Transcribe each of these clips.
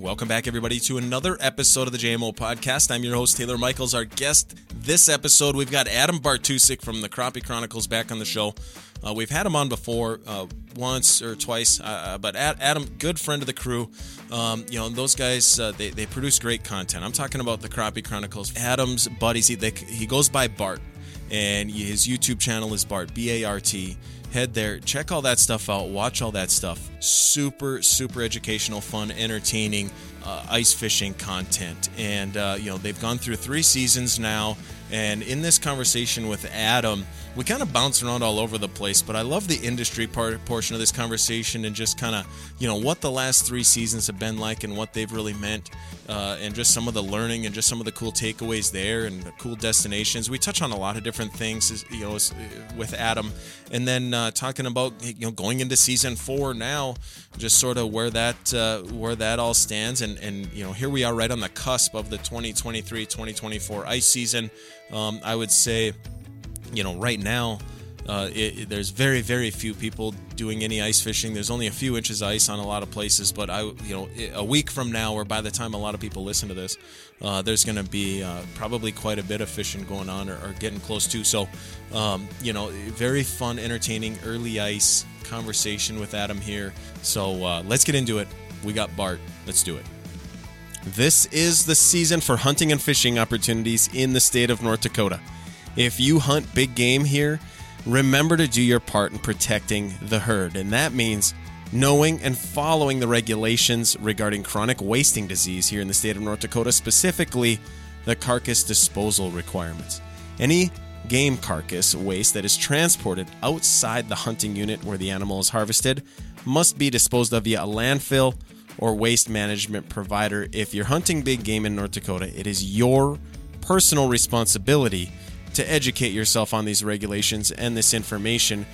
Welcome back, everybody, to another episode of the JMO podcast. I'm your host, Taylor Michaels. Our guest this episode, we've got Adam Bartusek from the Crappie Chronicles back on the show. Uh, we've had him on before, uh, once or twice, uh, uh but Adam, good friend of the crew. Um, you know, those guys, uh, they, they produce great content. I'm talking about the Crappie Chronicles. Adam's buddies, he, they, he goes by Bart, and his YouTube channel is Bart, B A R T head there, check all that stuff out, watch all that stuff. Super, super educational, fun, entertaining uh, ice fishing content. And, uh, you know, they've gone through three seasons now. And in this conversation with Adam, we kind of bounce around all over the place, but I love the industry part portion of this conversation and just kind of, you know, what the last three seasons have been like and what they've really meant, uh, and just some of the learning and just some of the cool takeaways there and the cool destinations. We touch on a lot of different things, you know, with Adam, and then uh, talking about you know going into season four now, just sort of where that uh, where that all stands, and and you know here we are right on the cusp of the 2023-2024 ice season. Um, I would say you know, right now, uh, it, it, there's very, very few people doing any ice fishing. There's only a few inches of ice on a lot of places. But I, you know, a week from now, or by the time a lot of people listen to this, uh, there's going to be uh, probably quite a bit of fishing going on, or, or getting close to. So, um, you know, very fun, entertaining early ice conversation with Adam here. So uh, let's get into it. We got Bart. Let's do it. This is the season for hunting and fishing opportunities in the state of North Dakota. If you hunt big game here, remember to do your part in protecting the herd, and that means knowing and following the regulations regarding chronic wasting disease here in the state of North Dakota, specifically the carcass disposal requirements. Any game carcass waste that is transported outside the hunting unit where the animal is harvested must be disposed of via a landfill or waste management provider. If you're hunting big game in North Dakota, it is your personal responsibility to educate yourself on these regulations and this information.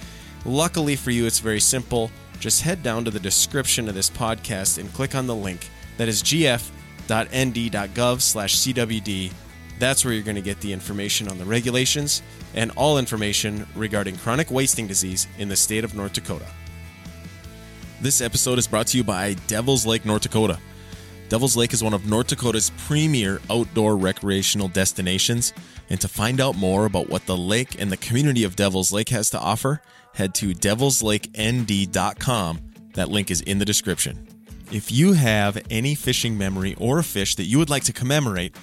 Luckily for you, it's very simple. Just head down to the description of this podcast and click on the link that is gf.nd.gov slash CWD. That's where you're going to get the information on the regulations and all information regarding chronic wasting disease in the state of North Dakota. This episode is brought to you by Devil's Lake, North Dakota. Devil's Lake is one of North Dakota's premier outdoor recreational destinations. And to find out more about what the lake and the community of Devil's Lake has to offer, head to devilslakend.com. That link is in the description. If you have any fishing memory or a fish that you would like to commemorate,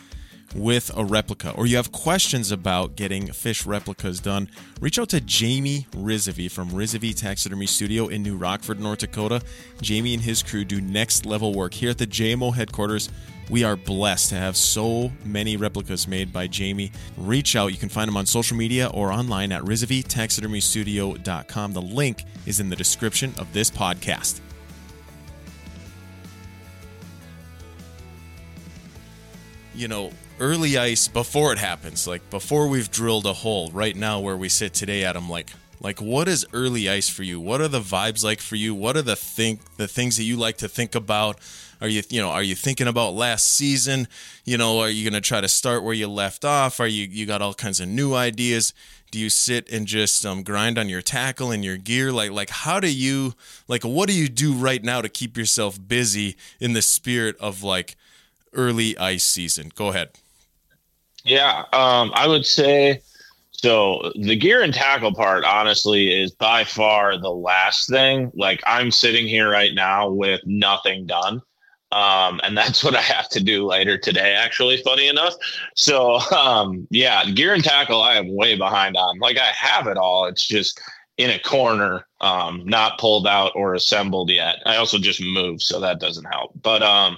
with a replica or you have questions about getting fish replicas done, reach out to Jamie Risovi from Risovi Taxidermy Studio in New Rockford, North Dakota. Jamie and his crew do next level work here at the JMO headquarters. We are blessed to have so many replicas made by Jamie. Reach out. You can find him on social media or online at RisoviTaxidermyStudio.com. The link is in the description of this podcast. You know, early ice before it happens, like before we've drilled a hole. Right now, where we sit today, Adam, like like what is early ice for you? What are the vibes like for you? What are the think the things that you like to think about? Are you you know are you thinking about last season? You know, are you going to try to start where you left off? Are you you got all kinds of new ideas? Do you sit and just um, grind on your tackle and your gear? Like like how do you like what do you do right now to keep yourself busy in the spirit of like early ice season? Go ahead. Yeah, um, I would say so. The gear and tackle part, honestly, is by far the last thing. Like I'm sitting here right now with nothing done. Um, and that's what I have to do later today, actually, funny enough. So, um, yeah, gear and tackle, I am way behind on. Like, I have it all. It's just in a corner, um, not pulled out or assembled yet. I also just moved, so that doesn't help. But um,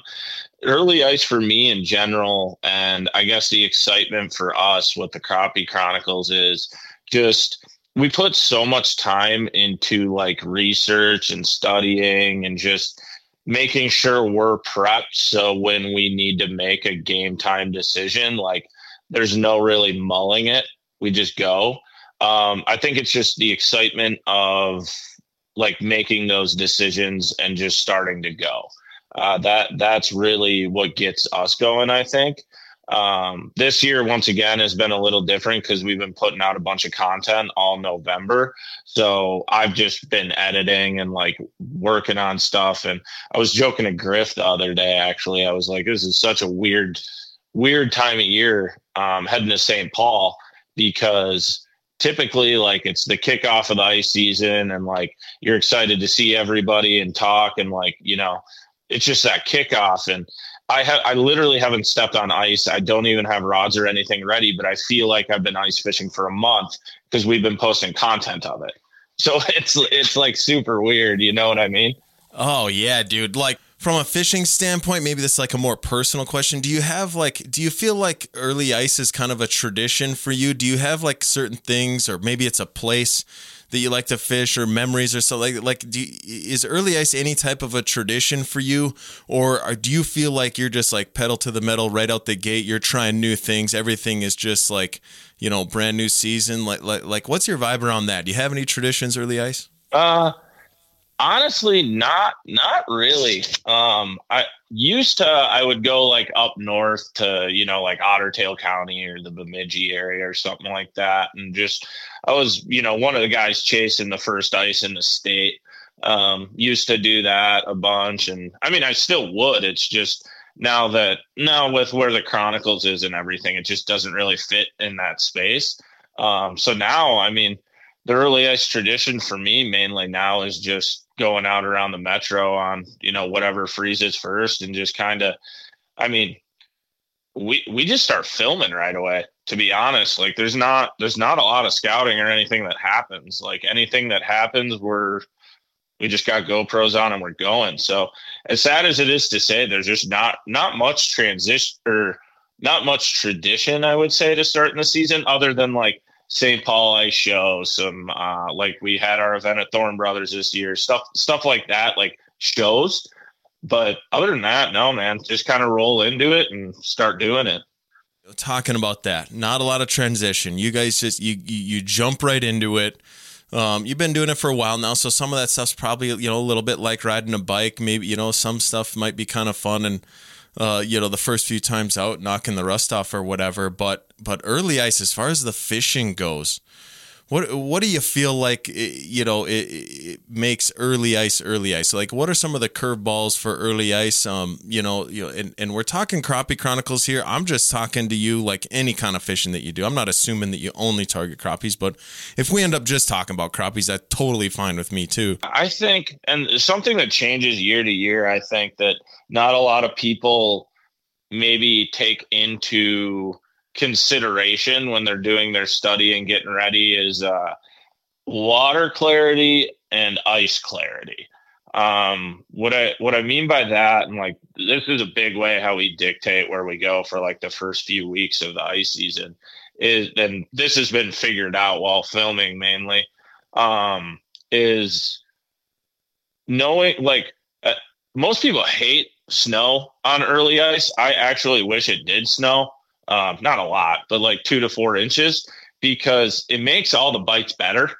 early ice for me in general, and I guess the excitement for us with the Crappie Chronicles is just we put so much time into like research and studying and just making sure we're prepped so when we need to make a game time decision like there's no really mulling it. We just go. Um, i think it's just the excitement of like making those decisions and just starting to go uh, that that's really what gets us going, I think. Um, this year, once again, has been a little different because we've been putting out a bunch of content all November. So I've just been editing and like working on stuff. And I was joking to Griff the other day, actually. I was like, this is such a weird, weird time of year um, heading to St. Paul because typically like it's the kickoff of the ice season and like you're excited to see everybody and talk and like, you know, it's just that kickoff. And I have I literally haven't stepped on ice. I don't even have rods or anything ready, but I feel like I've been ice fishing for a month because we've been posting content of it. So it's it's like super weird, you know what I mean? Oh yeah, dude. Like from a fishing standpoint, maybe this is like a more personal question. Do you have like do you feel like early ice is kind of a tradition for you? Do you have like certain things or maybe it's a place that you like to fish or memories or something like like do you, is early ice any type of a tradition for you? Or are, do you feel like you're just like pedal to the metal right out the gate? You're trying new things. Everything is just like you know brand new season. Like like, like what's your vibe around that? Do you have any traditions early ice? Uh honestly not not really. Um i used to i would go like up north to you know like ottertail county or the bemidji area or something like that. And just i was you know one of the guys chasing the first ice in the state. Um used to do that a bunch. And i mean i still would. It's just now that now with where the chronicles is and everything it just doesn't really fit in that space. Um so now i mean the early ice tradition for me mainly now is just going out around the metro on you know whatever freezes first and just kind of i mean we we just start filming right away to be honest like there's not there's not a lot of scouting or anything that happens like anything that happens we're we just got GoPros on and we're going. So as sad as it is to say, there's just not not much transition or not much tradition, I would say, to start in the season, other than like St. Paul Ice Show, some uh, like we had our event at Thorne Brothers this year, stuff stuff like that, like shows. But other than that, no, man, just kind of roll into it and start doing it. Talking about that, not a lot of transition. You guys just you you, you jump right into it. Um, you've been doing it for a while now, so some of that stuff's probably you know a little bit like riding a bike. Maybe you know some stuff might be kind of fun and uh, you know, the first few times out, knocking the rust off or whatever. But but early ice, as far as the fishing goes, what what do you feel like? You know, it, it makes early ice early ice. Like, what are some of the curveballs for early ice? Um, you know, you know, and, and we're talking crappie chronicles here. I'm just talking to you like any kind of fishing that you do. I'm not assuming that you only target crappies, but if we end up just talking about crappies, that's totally fine with me too. I think, and something that changes year to year. I think that not a lot of people maybe take into consideration when they're doing their study and getting ready is uh, water clarity and ice clarity. Um, what I what I mean by that, and like this is a big way how we dictate where we go for like the first few weeks of the ice season is, and this has been figured out while filming mainly, um, is knowing like uh, most people hate snow on early ice. I actually wish it did snow. Um, not a lot, but like two to four inches because it makes all the bites better,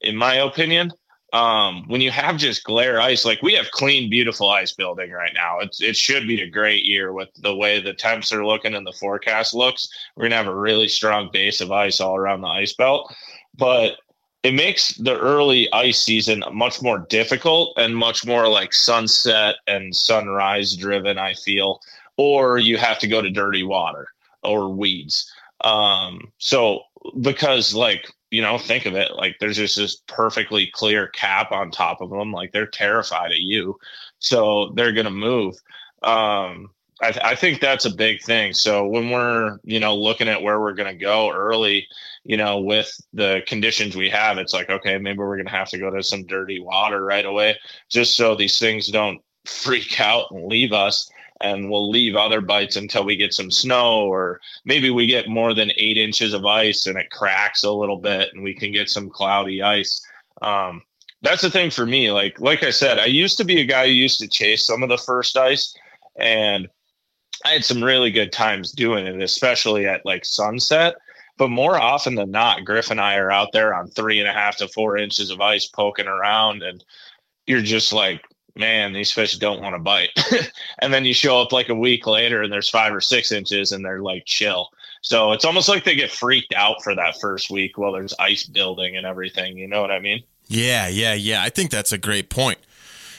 in my opinion. Um, when you have just glare ice, like we have clean, beautiful ice building right now. It's, it should be a great year with the way the temps are looking and the forecast looks. We're gonna have a really strong base of ice all around the ice belt, but it makes the early ice season much more difficult and much more like sunset and sunrise driven, I feel, or you have to go to dirty water or weeds. Um, so because like, you know, think of it like there's just this perfectly clear cap on top of them. Like they're terrified of you. So they're to move. Um, I, th- I, think that's a big thing. So when we're, you know, looking at where we're to go early, you know, with the conditions we have, it's like, okay, maybe we're to have to go to some dirty water right away just so these things don't freak out and leave us. And we'll leave other bites until we get some snow, or maybe we get more than eight inches of ice and it cracks a little bit and we can get some cloudy ice. Um, that's the thing for me. Like, like I said, I used to be a guy who used to chase some of the first ice and I had some really good times doing it, especially at like sunset. But more often than not, Griff and I are out there on three and a half to four inches of ice poking around, and you're just like man, these fish don't want to bite. and then you show up like a week later and there's five or six inches and they're like chill. So it's almost like they get freaked out for that first week while there's ice building and everything. You know what I mean? Yeah, yeah, yeah. I think that's a great point.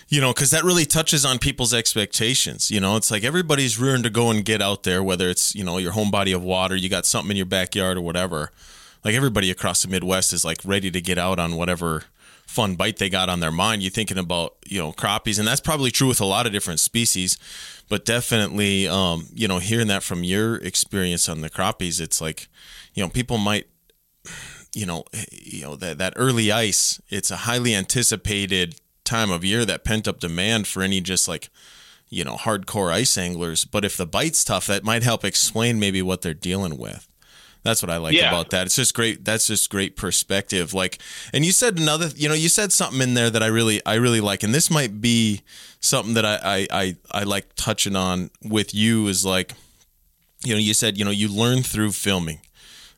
You know, because that really touches on people's expectations. You know, it's like everybody's rearing to go and get out there, whether it's, you know, your home body of water, you got something in your backyard or whatever. Like everybody across the Midwest is like ready to get out on whatever fun bite they got on their mind. You're thinking about, you know, crappies, and that's probably true with a lot of different species, but definitely, um, you know, hearing that from your experience on the crappies, it's like, you know, people might, you know, you know that that early ice. It's a highly anticipated time of year that pent up demand for any just like you know hardcore ice anglers but if the bite's tough that might help explain maybe what they're dealing with that's what I like yeah. about that. It's just great. That's just great perspective. Like, and you said another, you know, you said something in there that I really, I really like, and this might be something that I, I, I, I like touching on with you is like, you know, you said, you know, you learn through filming.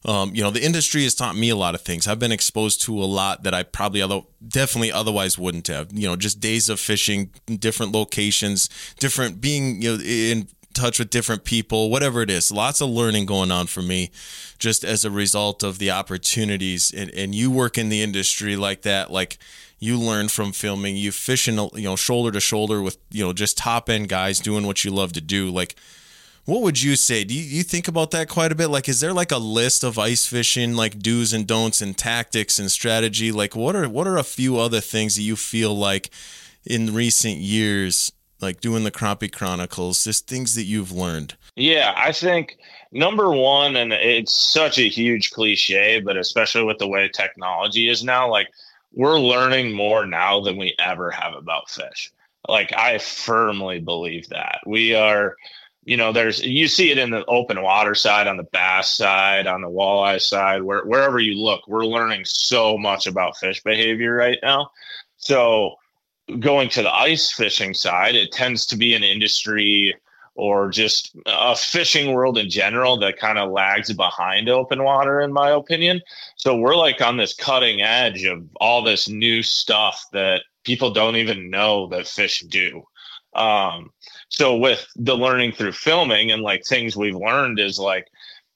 Um, you know, the industry has taught me a lot of things. I've been exposed to a lot that I probably other, definitely otherwise wouldn't have. You know, just days of fishing, different locations, different being you know in touch with different people, whatever it is. Lots of learning going on for me, just as a result of the opportunities. And, and you work in the industry like that, like you learn from filming. You fishing, you know, shoulder to shoulder with you know just top end guys doing what you love to do, like what would you say? Do you, you think about that quite a bit? Like, is there like a list of ice fishing, like do's and don'ts and tactics and strategy? Like, what are what are a few other things that you feel like in recent years, like doing the Crappie Chronicles, just things that you've learned? Yeah, I think number one, and it's such a huge cliche, but especially with the way technology is now, like we're learning more now than we ever have about fish. Like I firmly believe that we are you know, there's you see it in the open water side, on the bass side, on the walleye side, where wherever you look, we're learning so much about fish behavior right now. So going to the ice fishing side, it tends to be an industry or just a fishing world in general that kind of lags behind open water, in my opinion. So we're like on this cutting edge of all this new stuff that people don't even know that fish do. Um, so with the learning through filming and like things we've learned is like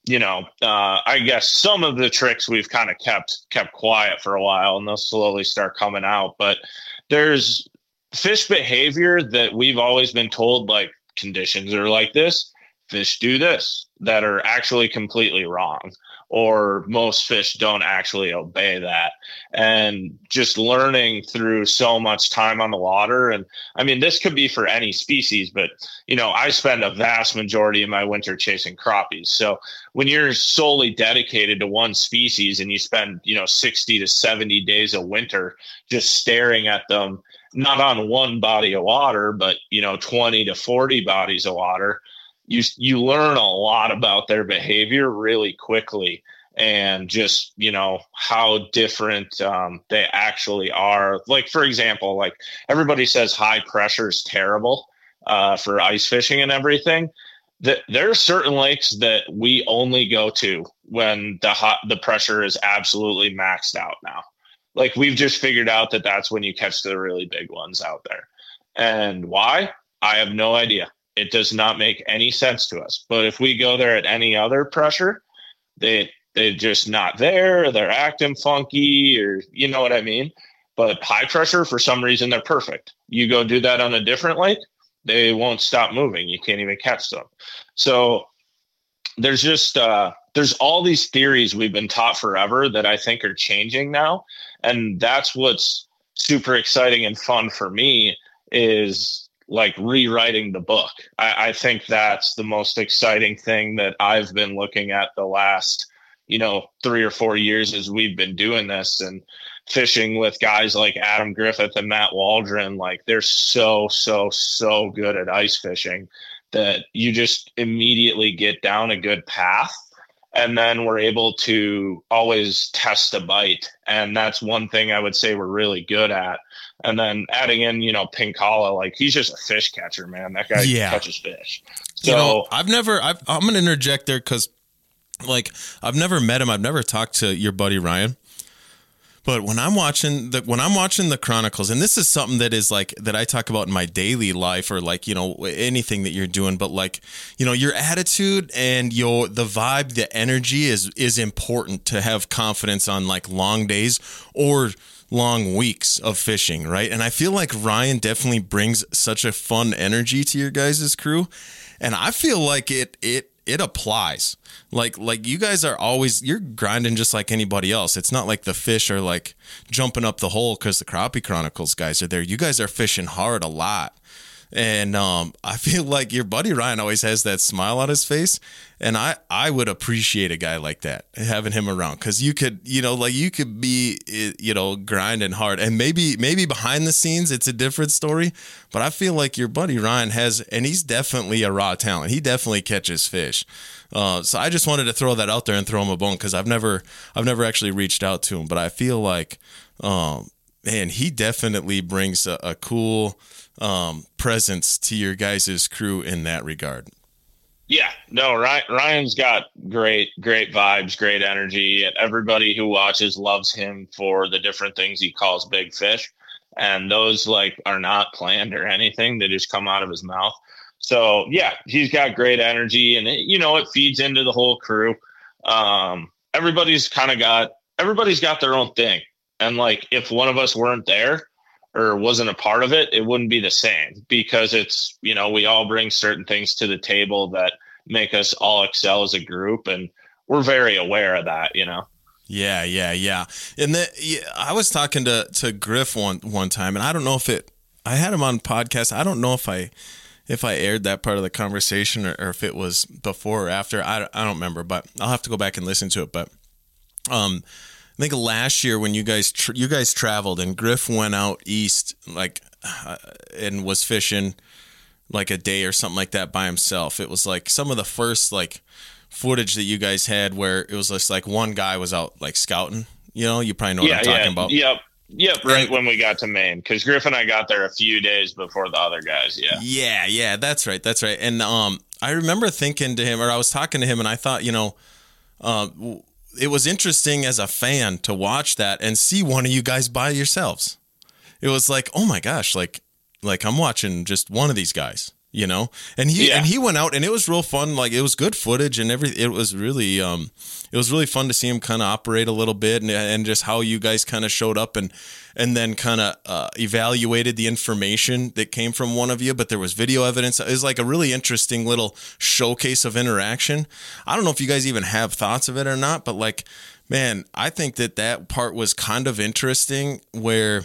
you know uh, i guess some of the tricks we've kind of kept kept quiet for a while and they'll slowly start coming out but there's fish behavior that we've always been told like conditions are like this. Fish do this that are actually completely wrong or most fish don't actually obey that. And just learning through so much time on the water. And I mean, this could be for any species, but you know, I spend a vast majority of my winter chasing crappies. So when you're solely dedicated to one species and you spend, you know, 60 to 70 days a winter just staring at them, not on one body of water, but, you know, 20 to 40 bodies of water you you learn a lot about their behavior really quickly and just you know how different um, they actually are. Like for example like everybody says high pressure is terrible uh, for ice fishing and everything. That there are certain lakes that we only go to when the hot the pressure is absolutely maxed out now. Like we've just figured out that that's when you catch the really big ones out there. And why? I have no idea it does not make any sense to us. But if we go there at any other pressure, they they're just not there. They're acting funky, or you know what I mean. But high pressure, for some reason, they're perfect. You go do that on a different lake, they won't stop moving. You can't even catch them. So there's just uh, there's all these theories we've been taught forever that I think are changing now, and that's what's super exciting and fun for me is like rewriting the book. I, I, think that's the most exciting thing that I've been looking at the last, you know, three or four years as we've been doing this and fishing with guys like Adam Griffith and Matt Waldron. Like they're so, so, so good at ice fishing that you just immediately get down a good path and then we're able to always test a bite and that's one thing i would say we're really good at and then adding in you know pinkalla like he's just a fish catcher man. That guy yeah. catches fish. So you know, i've never i am gonna interject there because like i've never met him. I've never talked to your buddy ryan But when I'm watching the when I'm watching the Chronicles, and this is something that is like that I talk about in my daily life or like you know anything that you're doing, but like you know your attitude and your the vibe, the energy is is important to have confidence on like long days or long weeks of fishing, right? And I feel like Ryan definitely brings such a fun energy to your guys' crew, and I feel like it it it applies. Like like you guys are always you're grinding just like anybody else. It's not like the fish are like jumping up the hole because the crappie chronicles guys are there. You guys are fishing hard a lot. And um, I feel like your buddy Ryan always has that smile on his face, and I I would appreciate a guy like that having him around. Because you could you know like you could be eh, you know grinding hard. And maybe maybe behind the scenes it's a different story, but I feel like your buddy Ryan has and he's definitely a raw talent. He definitely catches fish. Uh, so I just wanted to throw that out there and throw him a bone because I've never I've never actually reached out to him, but I feel like um, man he definitely brings a, a cool um, presence to your guys' crew in that regard. Yeah, no, Ryan, Ryan's got great, great vibes, great energy, and everybody who watches loves him for the different things he calls big fish. And those like are not planned or anything; they just come out of his mouth. So yeah, he's got great energy, and it, you know it feeds into the whole crew. Um, everybody's kind of got everybody's got their own thing, and like if one of us weren't there, or wasn't a part of it, it wouldn't be the same because it's, you know, we all bring certain things to the table that make us all excel as a group. And we're very aware of that, you know? Yeah, yeah, yeah. And the, yeah, I was talking to, to Griff one, one time and I don't know if it, I had him on podcast. I don't know if I, if I aired that part of the conversation or, or if it was before or after, I, I don't remember, but I'll have to go back and listen to it. But, um, I think last year when you guys tr- you guys traveled and Griff went out east like uh, and was fishing like a day or something like that by himself. It was like some of the first like footage that you guys had where it was just like one guy was out like scouting. You know, you probably know yeah, what I'm yeah, talking about. Yep. Yep, right, right when we got to Maine, because Griff and I got there a few days before the other guys. Yeah, yeah, yeah. That's right, that's right. And um, I remember thinking to him, or I was talking to him, and I thought, you know, uh, it was interesting as a fan to watch that and see one of you guys by yourselves. It was like, oh my gosh, like like I'm watching just one of these guys, you know. And he yeah. and he went out and it was real fun. Like it was good footage and every it was really um it was really fun to see him kind of operate a little bit and, and just how you guys kind of showed up and and then kind of uh, evaluated the information that came from one of you. But there was video evidence. It was like a really interesting little showcase of interaction. I don't know if you guys even have thoughts of it or not, but like, man, I think that that part was kind of interesting where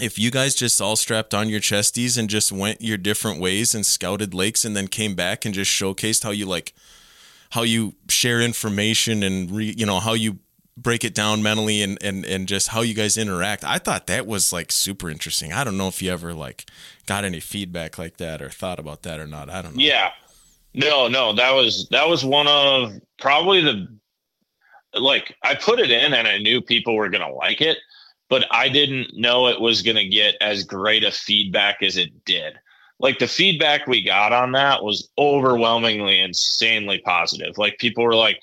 if you guys just all strapped on your chesties and just went your different ways and scouted lakes and then came back and just showcased how you like how you share information and re, you know how you break it down mentally and, and and just how you guys interact i thought that was like super interesting. I don't know if you ever like got any feedback like that or thought about that or not. I don't know. Yeah. No no that was that was one of probably the like i put it in and i knew people were gonna like it but i didn't know it was gonna get as great a feedback as it did like the feedback we got on that was overwhelmingly insanely positive like people were like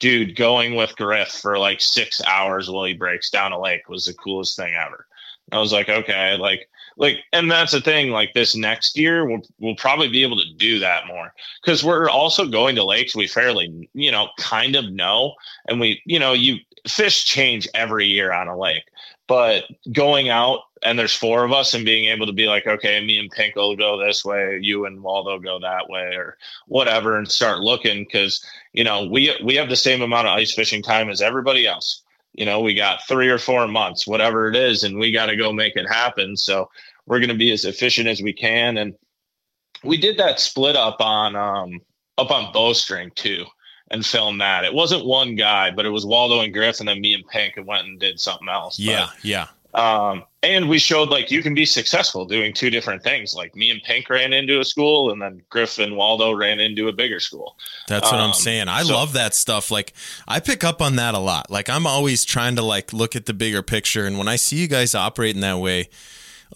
dude, going with Griff for like six hours while he breaks down a lake was the coolest thing ever. I was like, okay, like, like, and that's the thing. Like this next year, we'll we'll probably be able to do that more because we're also going to lakes we fairly, you know, kind of know, and we, you know, you fish change every year on a lake, but going out and there's four of us and being able to be like, okay, me and Pink will go this way, you and Waldo go that way, or whatever, and start looking because you know we we have the same amount of ice fishing time as everybody else. You know, we got three or four months, whatever it is, and we got to go make it happen. So we're going to be as efficient as we can, and we did that split up on um up on bowstring too and film that. It wasn't one guy, but it was Waldo and Griff, and then me and Pink and went and did something else. Yeah, but, yeah. Um, and we showed like you can be successful doing two different things. Like me and Pink ran into a school, and then Griff and Waldo ran into a bigger school. That's what um, I'm saying. I so, love that stuff. Like I pick up on that a lot. Like I'm always trying to like look at the bigger picture, and when I see you guys operating that way,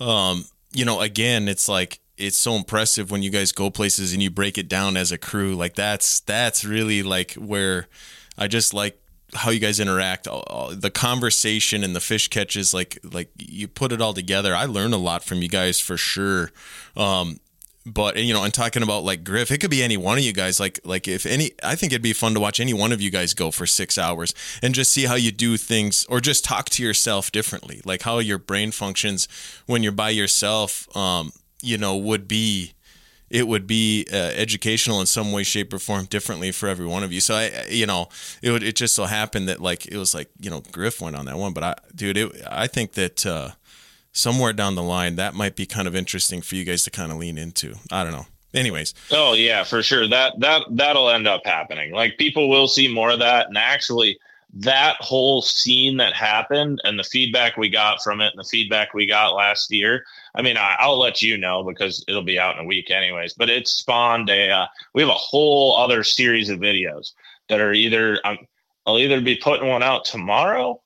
um, you know, again, it's like it's so impressive when you guys go places and you break it down as a crew. Like that's that's really like where I just like how you guys interact, all, all, the conversation and the fish catches, like like you put it all together. I learned a lot from you guys for sure. Um, but you know, and talking about like Griff, it could be any one of you guys. Like like if any, I think it'd be fun to watch any one of you guys go for six hours and just see how you do things, or just talk to yourself differently, like how your brain functions when you're by yourself. Um, you know, would be it would be uh, educational in some way, shape, or form differently for every one of you. So I, you know, it would it just so happened that like it was like you know Griff went on that one, but I, dude, it, I think that. Uh, somewhere down the line that might be kind of interesting for you guys to kind of lean into. I don't know. Anyways. Oh yeah, for sure. That that that'll end up happening. Like people will see more of that and actually that whole scene that happened and the feedback we got from it and the feedback we got last year. I mean, I, will let you know because it'll be out in a week anyways, but it spawned a, uh, we have a whole other series of videos that are either, um, I'll either be putting one out tomorrow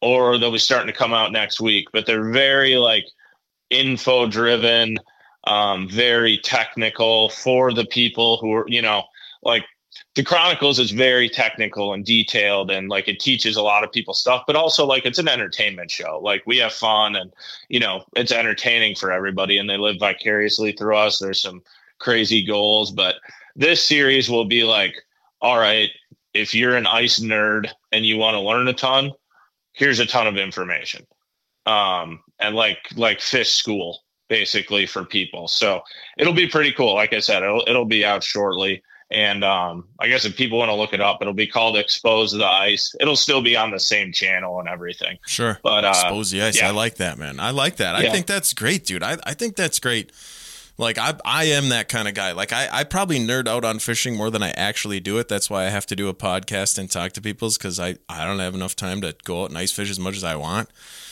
or they'll be starting to come out next week. But they're very like info driven, um, very technical for the people who are, you know, like the Chronicles is very technical and detailed and like it teaches a lot of people stuff, but also like it's an entertainment show. Like we have fun and you know, it's entertaining for everybody and they live vicariously through us. There's some crazy goals, but this series will be like, all right, if you're an ice nerd and you want to learn a ton, here's a ton of information um, and like like fish school basically for people so it'll be pretty cool like i said it'll, it'll be out shortly and um, i guess if people want to look it up it'll be called expose the ice it'll still be on the same channel and everything sure but uh, expose the ice yeah. i like that man i like that i think that's great dude I, I think that's great like I, I am that kind of guy. Like I, I probably nerd out on fishing more than I actually do it. That's why I have to do a podcast and talk to people because I, I don't have enough time to go out and ice fish as much as I want.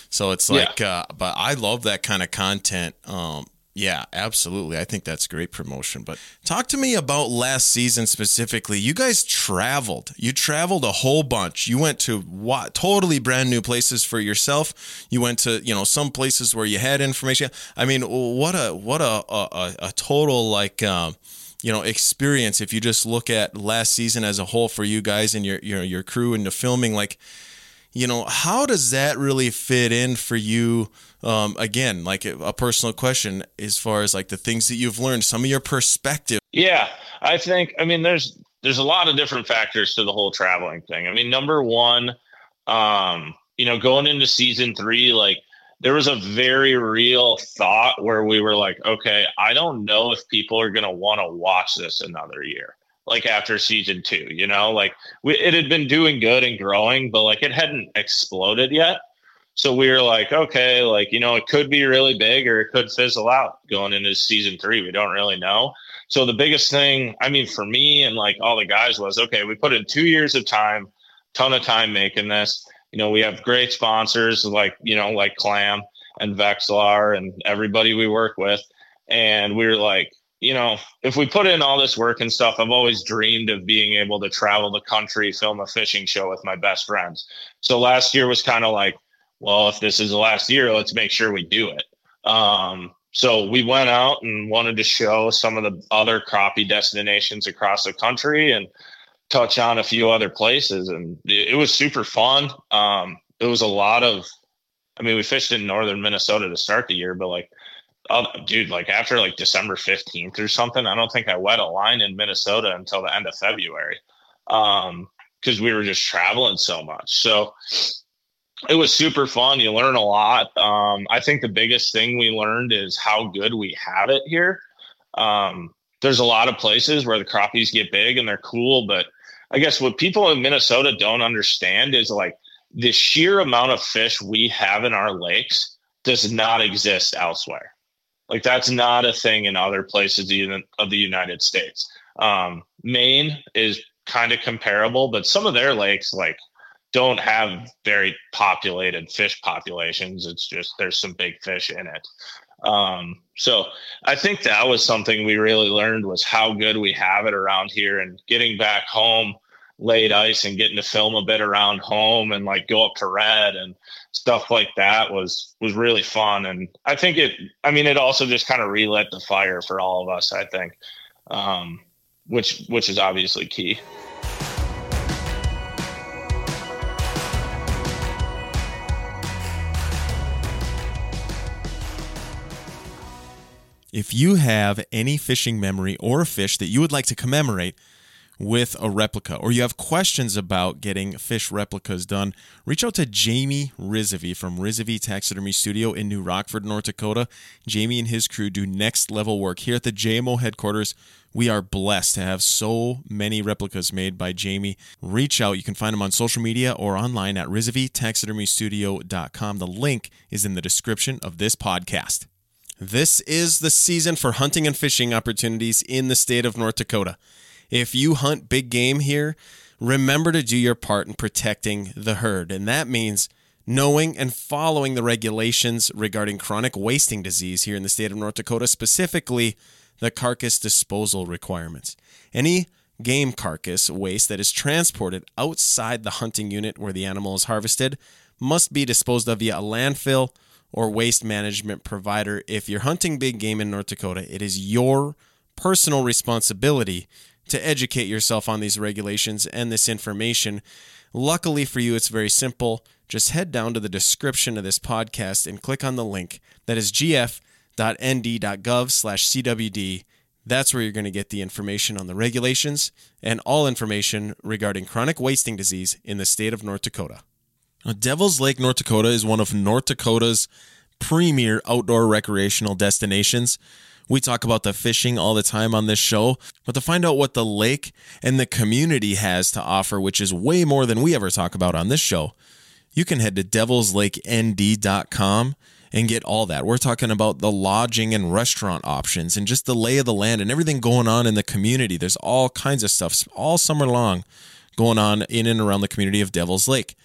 So it's like, yeah. uh, but I love that kind of content. Um, yeah, absolutely. I think that's great promotion. But talk to me about last season specifically. You guys traveled. You traveled a whole bunch. You went to what totally brand new places for yourself. You went to, you know, some places where you had information. I mean, what a what a a, a total like uh, you know experience if you just look at last season as a whole for you guys and your your your crew and the filming like you know, how does that really fit in for you? Um, again, like a personal question as far as like the things that you've learned, some of your perspective. Yeah, I think, I mean, there's, there's a lot of different factors to the whole traveling thing. I mean, number one, um, you know, going into season three, like there was a very real thought where we were like, okay, I don't know if people are going to want to watch this another year like after season two, you know, like we, it had been doing good and growing, but like it hadn't exploded yet. So we were like, okay, like, you know, it could be really big or it could fizzle out going into season three. We don't really know. So the biggest thing, I mean, for me and like all the guys was, okay, we put in two years of time, ton of time making this. You know, we have great sponsors like, you know, like Clam and Vexilar and everybody we work with. And we were like, you know, if we put in all this work and stuff, I've always dreamed of being able to travel the country, film a fishing show with my best friends. So last year was kind of like, well, if this is the last year, let's make sure we do it. Um, so we went out and wanted to show some of the other crappie destinations across the country and touch on a few other places. And it, was super fun. Um, it was a lot of, I mean, we fished in northern Minnesota to start the year, but like Oh, dude, like after like December 15th or something, I don't think I wet a line in Minnesota until the end of February. Um, because we were just traveling so much. So it was super fun. You learn a lot. Um, I think the biggest thing we learned is how good we have it here. Um, there's a lot of places where the crappies get big and they're cool, but I guess what people in Minnesota don't understand is like the sheer amount of fish we have in our lakes does not exist elsewhere. Like that's not a thing in other places of the United States. Um, Maine is kind of comparable, but some of their lakes like don't have very populated fish populations. It's just there's some big fish in it. Um, so I think that was something we really learned was how good we have it around here and getting back home late ice and getting to film a bit around home and like go up to red and stuff like that was was really fun and i think it i mean it also just kind of relit the fire for all of us i think um, which which is obviously key If you have any fishing memory or a fish that you would like to commemorate with a replica, or you have questions about getting fish replicas done, reach out to Jamie Risovi from Risovi Taxidermy Studio in New Rockford, North Dakota. Jamie and his crew do next level work here at the JMO headquarters. We are blessed to have so many replicas made by Jamie. Reach out. You can find him on social media or online at RisoviTaxidermyStudio.com. The link is in the description of this podcast. This is the season for hunting and fishing opportunities in the state of North Dakota. If you hunt big game here, remember to do your part in protecting the herd. And that means knowing and following the regulations regarding chronic wasting disease here in the state of North Dakota, specifically the carcass disposal requirements. Any game carcass waste that is transported outside the hunting unit where the animal is harvested must be disposed of via a landfill or waste management provider. If you're hunting big game in North Dakota, it is your personal responsibility to educate yourself on these regulations and this information. Luckily for you, it's very simple. Just head down to the description of this podcast and click on the link that is gf.nd.gov slash CWD. That's where you're going to get the information on the regulations and all information regarding chronic wasting disease in the state of North Dakota. Now, Devil's Lake, North Dakota is one of North Dakota's premier outdoor recreational destinations. We talk about the fishing all the time on this show, but to find out what the lake and the community has to offer, which is way more than we ever talk about on this show, you can head to devilslakend.com and get all that. We're talking about the lodging and restaurant options and just the lay of the land and everything going on in the community. There's all kinds of stuff all summer long going on in and around the community of Devil's Lake.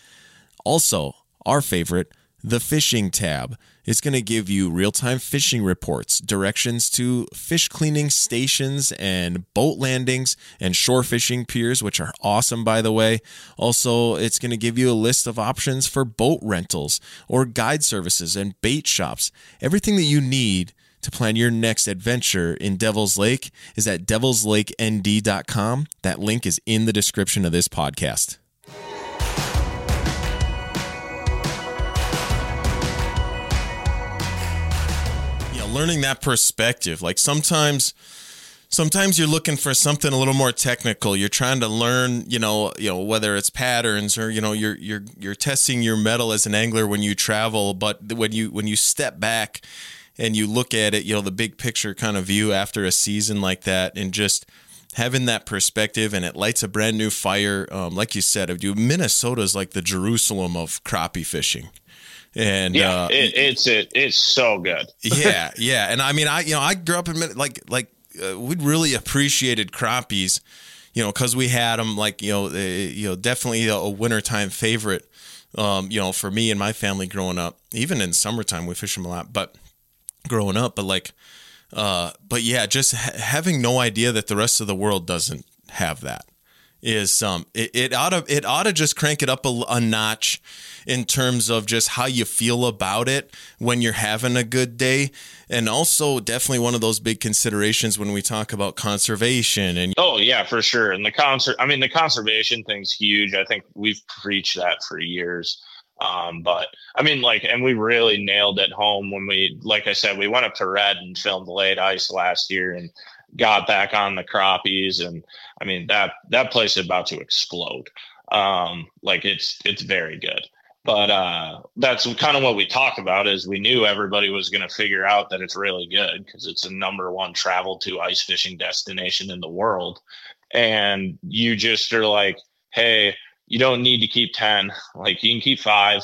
Also, our favorite, the fishing tab. It's going to give you real time fishing reports, directions to fish cleaning stations and boat landings and shore fishing piers, which are awesome, by the way. Also, it's going to give you a list of options for boat rentals or guide services and bait shops. Everything that you need to plan your next adventure in Devil's Lake is at devilslakend.com. That link is in the description of this podcast. Learning that perspective. Like sometimes sometimes you're looking for something a little more technical. You're trying to learn, you know, you know whether it's patterns or you know you're you're you're testing your mettle as an angler when you travel, but when you when you step back and you look at it, you know, the big picture kind of view after a season like that and just having that perspective and it lights a brand new fire. Um, like you said, you Minnesota's like the Jerusalem of crappie fishing. And yeah, uh, it, it's it, it's so good. yeah, yeah, and I mean, I you know, I grew up in like like uh, we really appreciated crappies, you know, because we had them like you know, uh, you know, definitely a, a wintertime favorite. Um, you know, for me and my family growing up, even in summertime, we fish them a lot. But growing up, but like, uh, but yeah, just ha- having no idea that the rest of the world doesn't have that is um, it, it ought to it ought to just crank it up a, a notch in terms of just how you feel about it when you're having a good day. And also definitely one of those big considerations when we talk about conservation and oh yeah for sure. And the concert i mean the conservation thing's huge. I think we've preached that for years. Um, but I mean, like, and we really nailed it home when we, like I said, we went up to Red and filmed late ice last year and got back on the crappies. And I mean, that, that place is about to explode. Um, like it's, it's very good but uh, that's kind of what we talked about is we knew everybody was going to figure out that it's really good because it's a number one travel to ice fishing destination in the world. And you just are like hey you don't need to keep 10 like you can keep five.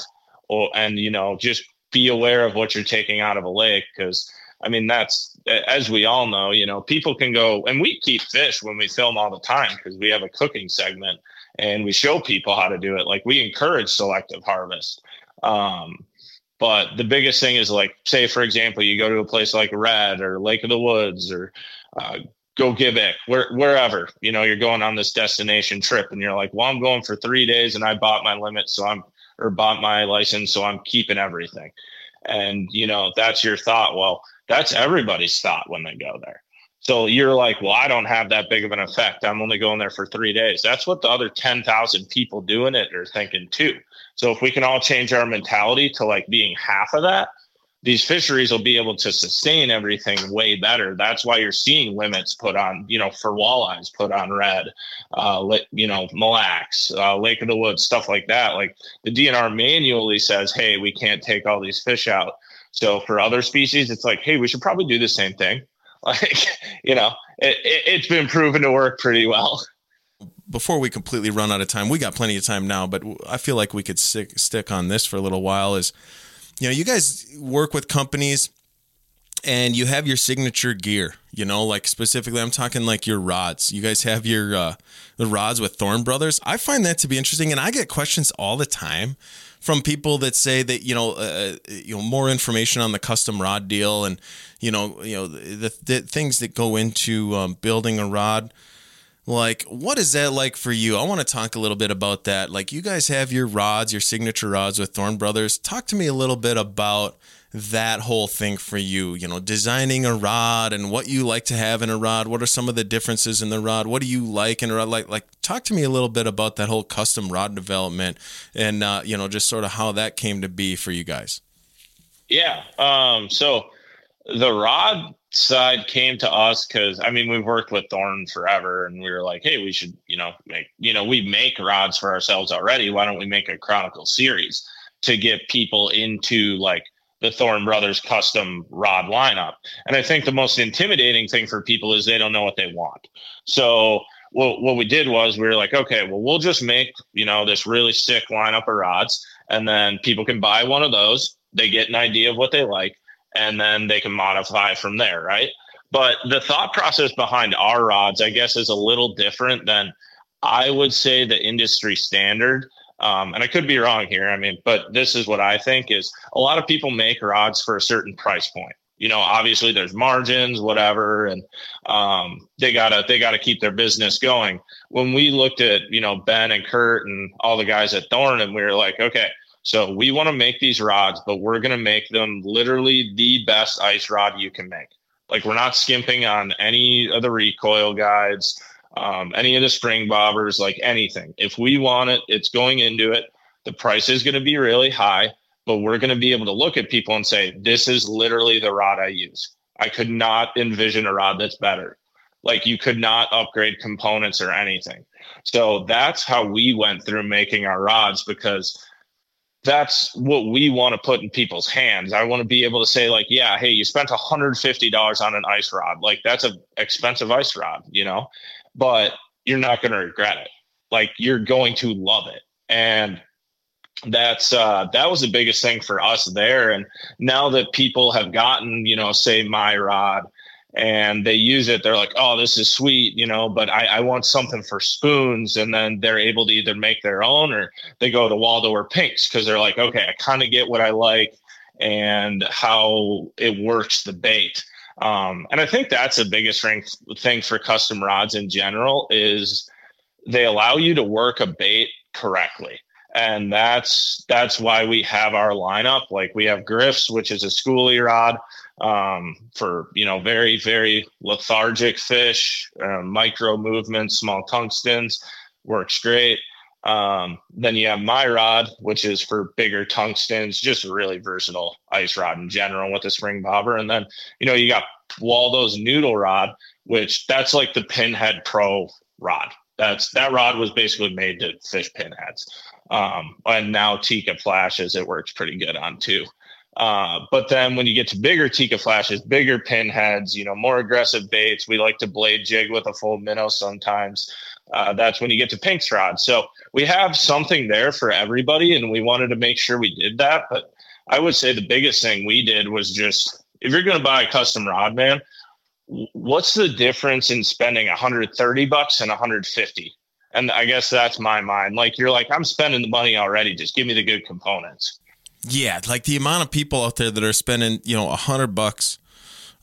Or and you know just be aware of what you're taking out of a lake because i mean that's as we all know you know people can go and we keep fish when we film all the time because we have a cooking segment and we show people how to do it. Like we encourage selective harvest. Um, but the biggest thing is like, say, for example, you go to a place like Red or Lake of the Woods or uh, Gogebic, where, wherever, you know, you're going on this destination trip and you're like, well, I'm going for three days and I bought my limit. So I'm, or bought my license. So I'm keeping everything. And, you know, that's your thought. Well, that's everybody's thought when they go there. So you're like, well, I don't have that big of an effect. I'm only going there for three days. That's what the other 10,000 people doing it are thinking too. So if we can all change our mentality to like being half of that, these fisheries will be able to sustain everything way better. That's why you're seeing limits put on, you know, for walleyes put on red, uh, you know, Mille Lacs, uh, Lake of the Woods, stuff like that. Like the DNR manually says, hey, we can't take all these fish out. So for other species, it's like, hey, we should probably do the same thing. Like, you know, it, it, it's been proven to work pretty well before we completely run out of time, we got plenty of time now, but I feel like we could stick stick on this for a little while. Is you know, you guys work with companies and you have your signature gear, you know, like specifically I'm talking like your rods. You guys have your uh the rods with Thorne Brothers. I find that to be interesting and I get questions all the time from people that say that you know uh, you know more information on the custom rod deal and you know you know the, the things that go into um, building a rod. Like what is that like for you? I want to talk a little bit about that. Like you guys have your rods your signature rods with Thorne Brothers. Talk to me a little bit about that whole thing for you you know designing a rod and what you like to have in a rod. What are some of the differences in the rod? What do you like in a rod? Like like talk to me a little bit about that whole custom rod development and uh, you know just sort of how that came to be for you guys. Yeah um so the rod side came to us because I mean we've worked with Thorne forever, and we were like, hey, we should you know make you know we make rods for ourselves already. Why don't we make a Chronicle series to get people into like the Thorne Brothers custom rod lineup? And I think the most intimidating thing for people is they don't know what they want. So what what we did was we were like, okay, well we'll just make you know this really sick lineup of rods, and then people can buy one of those. They get an idea of what they like and then they can modify from there, right? But the thought process behind our rods, I guess, is a little different than I would say the industry standard. Um, and I could be wrong here. I mean, but this is what I think is a lot of people make rods for a certain price point. You know, obviously there's margins, whatever, and um, they gotta they gotta keep their business going. When we looked at you know Ben and Kurt and all the guys at Thorne, and we were like, okay, so we want to make these rods, but we're to make them literally the best ice rod you can make. Like we're not skimping on any of the recoil guides, um, any of the spring bobbers, like anything. If we want it, it's going into it. The price is going to be really high, but we're going to be able to look at people and say, this is literally the rod I use. I could not envision a rod that's better. Like you could not upgrade components or anything. So that's how we went through making our rods because that's what we want to put in people's hands. I want to be able to say, like, yeah, hey, you spent $150 on an ice rod. Like, that's an expensive ice rod, you know, but you're not going to regret it. Like, you're going to love it. And that's uh that was the biggest thing for us there and now that people have gotten you know say my rod and they use it they're like oh this is sweet you know but I, I want something for spoons and then they're able to either make their own or they go to waldo or pinks because they're like okay i kind of get what i like and how it works the bait um, and i think that's the biggest thing, for custom rods in general is they allow you to work a bait correctly. And that's that's why we have our lineup. Like we have griffs which is a schoolie rod um, for you know very very lethargic fish, uh, micro movements, small tungstens. Works great. Um, then you have my rod, which is for bigger tungstens, just really versatile ice rod in general with a spring bobber. And then you know you got Waldo's noodle rod, which that's like the Pinhead Pro rod. That's that rod was basically made to fish pinheads. Um, and now Tika flashes, it works pretty good on too. Uh, but then when you get to bigger Tika flashes, bigger pinheads, you know, more aggressive baits, we like to blade jig with a full minnow sometimes. Uh, that's when you get to Pink's rod. So we have something there for everybody, and we wanted to make sure we did that. But I would say the biggest thing we did was just if you're going to buy a custom rod, man, what's the difference in spending 130 bucks and 150? And I guess that's my mind. Like you're like, I'm spending the money already. Just give me the good components. Yeah, like the amount of people out there that are spending, you know, hundred bucks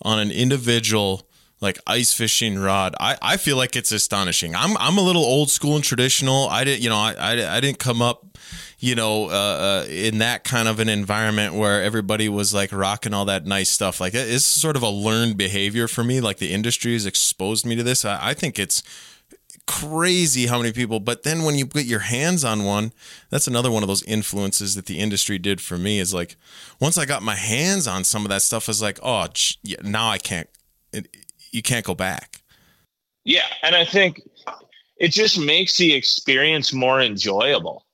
on an individual like ice fishing rod. I, I feel like it's astonishing. I'm I'm a little old school and traditional. I didn't you know I I, I didn't come up you know uh, uh, in that kind of an environment where everybody was like rocking all that nice stuff. Like it's sort of a learned behavior for me. Like the industry has exposed me to this. I, I think it's crazy how many people. But then when you put your hands on one, that's another one of those influences that the industry did for me. Is like once I got my hands on some of that stuff, is like, oh, now I can't. You can't go back. Yeah, and I think it just makes the experience more enjoyable.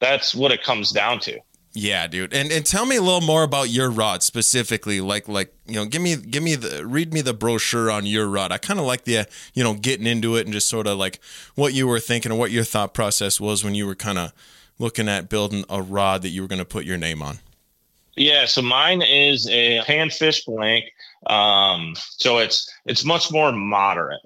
That's what it comes down to. Yeah, dude. And and tell me a little more about your rod specifically. Like like you know, give me give me the read me the brochure on your rod. I kind of like the you know getting into it and just sort of like what you were thinking and what your thought process was when you were kind of looking at building a rod that you were going to put your name on. Yeah, so mine is a panfish blank. Um, so it's it's much more moderate.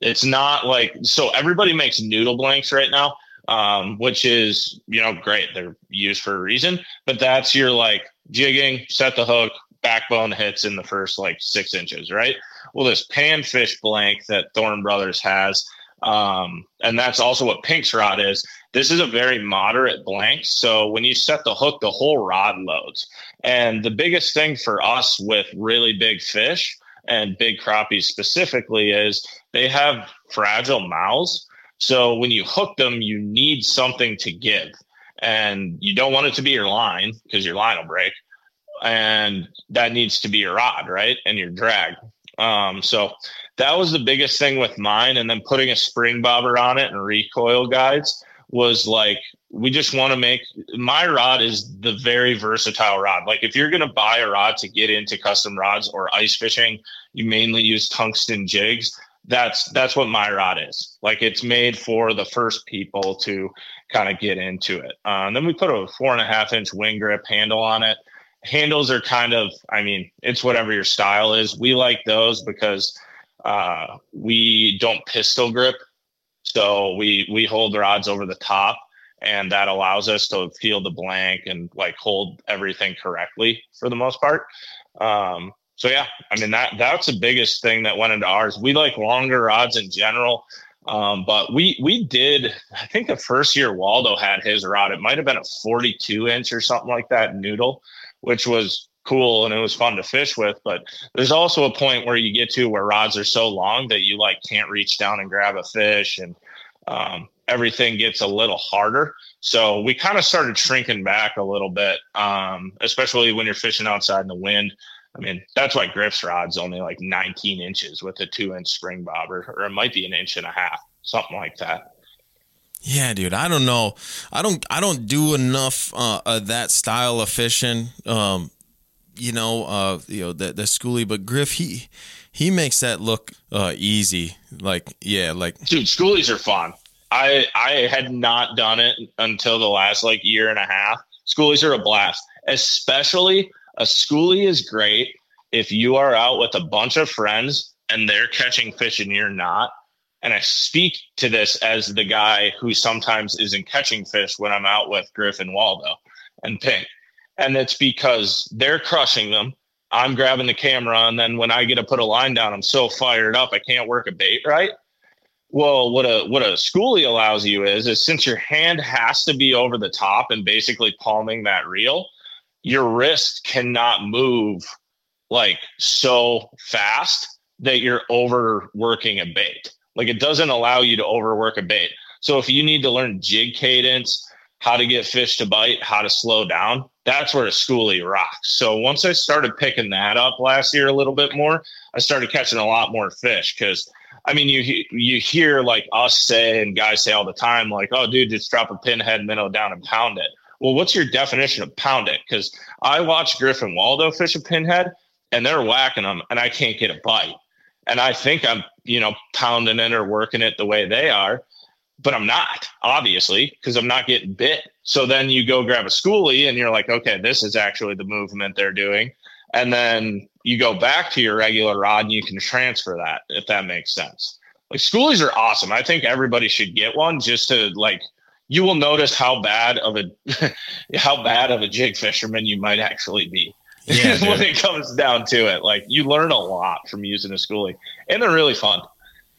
It's not like so everybody makes noodle blanks right now um, which is you know great. They're used for a reason, but that's your like jigging, set the hook, backbone hits in the first like six inches, right? Well, this panfish blank that Thorne Brothers has, um, and that's also what Pink's rod is. This is a very moderate blank, so when you set the hook, the whole rod loads. And the biggest thing for us with really big fish and big crappies specifically is they have fragile mouths. So when you hook them, you need something to give. And you don't want it to be your line because your line will break. And that needs to be your rod, right? And your drag. Um, so that was the biggest thing with mine. And then putting a spring bobber on it and recoil guides was like, we just want to make my rod is the very versatile rod. Like if you're going to buy a rod to get into custom rods or ice fishing, you mainly use tungsten jigs that's that's what my rod is. Like it's made for the first people to kind of get into it. Uh, then we put a four and a half inch wing grip handle on it. Handles are kind of, I mean, it's whatever your style is. We like those because uh, we don't pistol grip, so we we hold rods over the top, and that allows us to feel the blank and like hold everything correctly for the most part. Um, so yeah, I mean that that's the biggest thing that went into ours. We like longer rods in general. Um, but we we did I think the first year Waldo had his rod, it might have been a 42 inch or something like that noodle, which was cool and it was fun to fish with. But there's also a point where you get to where rods are so long that you like can't reach down and grab a fish and um, everything gets a little harder. So we kind of started shrinking back a little bit, um, especially when you're fishing outside in the wind. I mean, that's why Griff's rod's only like 19 inches with a two inch spring bobber, or it might be an inch and a half, something like that. Yeah, dude. I don't know. I don't. I don't do enough uh, of that style of fishing. Um, you know, uh, you know the the schoolie, but Griff he he makes that look uh, easy. Like yeah, like dude, schoolies are fun. I I had not done it until the last like year and a half. Schoolies are a blast, especially a schoolie is great if you are out with a bunch of friends and they're catching fish and you're not. And I speak to this as the guy who sometimes isn't catching fish when I'm out with Griffin Waldo and Pink. And it's because they're crushing them. I'm grabbing the camera, and then when I get to put a line down, I'm so fired up I can't work a bait right. Well, what a what a schoolie allows you is is since your hand has to be over the top and basically palming that reel, your wrist cannot move like so fast that you're overworking a bait. Like it doesn't allow you to overwork a bait. So if you need to learn jig cadence, how to get fish to bite, how to slow down, that's where a schoolie rocks. So once I started picking that up last year a little bit more, I started catching a lot more fish because I mean you you hear like us say and guys say all the time like oh dude just drop a pinhead minnow down and pound it well, what's your definition of pound it? Because I watch Griffin Waldo fish a pinhead and they're whacking them and I can't get a bite. And I think I'm, you know, pounding it or working it the way they are, but I'm not, obviously, because I'm not getting bit. So then you go grab a schoolie and you're like, okay, this is actually the movement they're doing. And then you go back to your regular rod and you can transfer that, if that makes sense. Like schoolies are awesome. I think everybody should get one just to like you will notice how bad of a how bad of a jig fisherman you might actually be yeah, when it comes down to it. Like you learn a lot from using a schoolie, and they're really fun.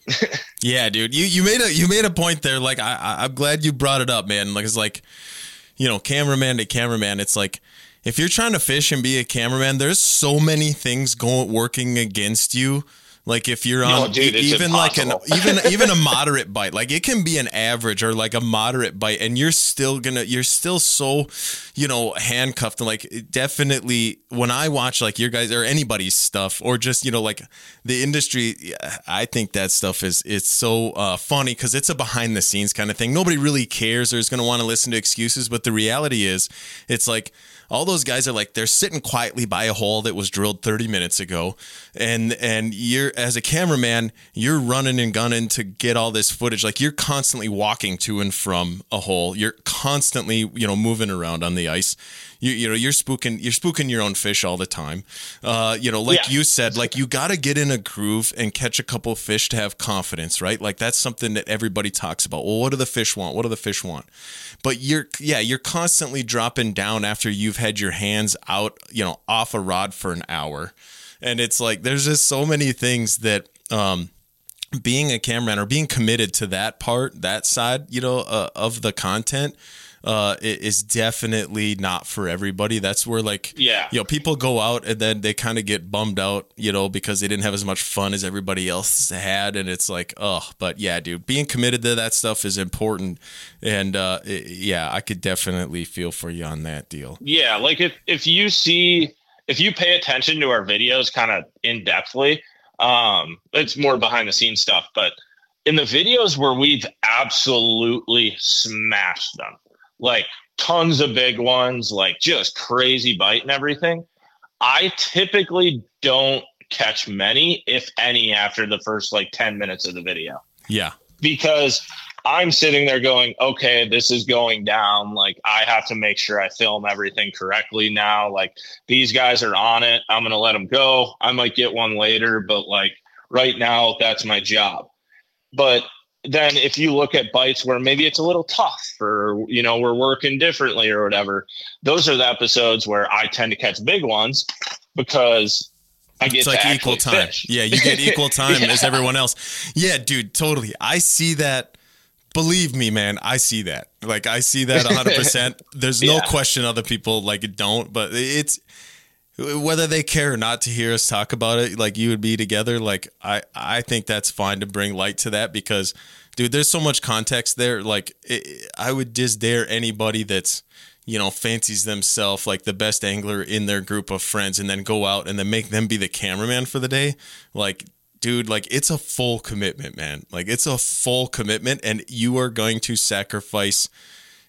yeah, dude, you you made a you made a point there. Like I I'm glad you brought it up, man. Like it's like you know, cameraman to cameraman. It's like if you're trying to fish and be a cameraman, there's so many things going working against you Like if you're on no, dude, even like an even even a moderate bite, like it can be an average or like a moderate bite, and you're still gonna you're still so, you know, handcuffed. And like definitely when I watch like your guys or anybody's stuff or just you know like the industry, I think that stuff is it's so uh, funny because it's a behind the scenes kind of thing. Nobody really cares or is gonna want to listen to excuses, but the reality is, it's like all those guys are like they're sitting quietly by a hole that was drilled 30 minutes ago. And and you're as a cameraman you're running and gunning to get all this footage. Like you're constantly walking to and from a hole. You're constantly you know moving around on the ice you you know you're spooking you're spooking your own fish all the time. Uh, you know, like yeah. you said, like you got to get in a groove and catch a couple fish to have confidence, right? Like that's something that everybody talks about. Well, what do the fish want? What do the fish want? But you're yeah, you're constantly dropping down after you've had your hands out, you know, off a rod for an hour. And it's like there's just so many things that um being a cameraman or being committed to that part, that side, you know, uh, of the content uh, is definitely not for everybody. That's where like yeah, you know, people go out and then they kind of get bummed out, you know, because they didn't have as much fun as everybody else had, and it's like, oh, but yeah, dude, being committed to that stuff is important, and uh, it, yeah, I could definitely feel for you on that deal. Yeah, like if if you see if you pay attention to our videos kind of in depthly, um, it's more behind the scenes stuff, but in the videos where we've absolutely smashed them like tons of big ones, like just crazy bite and everything. I typically don't catch many, if any, after the first like 10 minutes of the video. Yeah. Because I'm sitting there going, okay, this is going down. Like, I have to make sure I film everything correctly now. Like, these guys are on it. I'm going to let them go. I might get one later, but like, right now, that's my job. But then if you look at bites where maybe it's a little tough or you know we're working differently or whatever those are the episodes where i tend to catch big ones because I get it's like equal time. Fish. Yeah, you get equal time yeah. as everyone else. Yeah, dude, totally. I see that. Believe me, man, I see that. Like I see that 100%. There's no yeah. question other people like don't, but it's whether they care or not to hear us talk about it like you would be together like i i think that's fine to bring light to that because dude there's so much context there. Like it, i would just dare anybody that's you know fancies themselves like the best angler in their group of friends and then go out and then make them be the cameraman for the day. Like dude like it's a full commitment man. Like it's a full commitment and you are going to sacrifice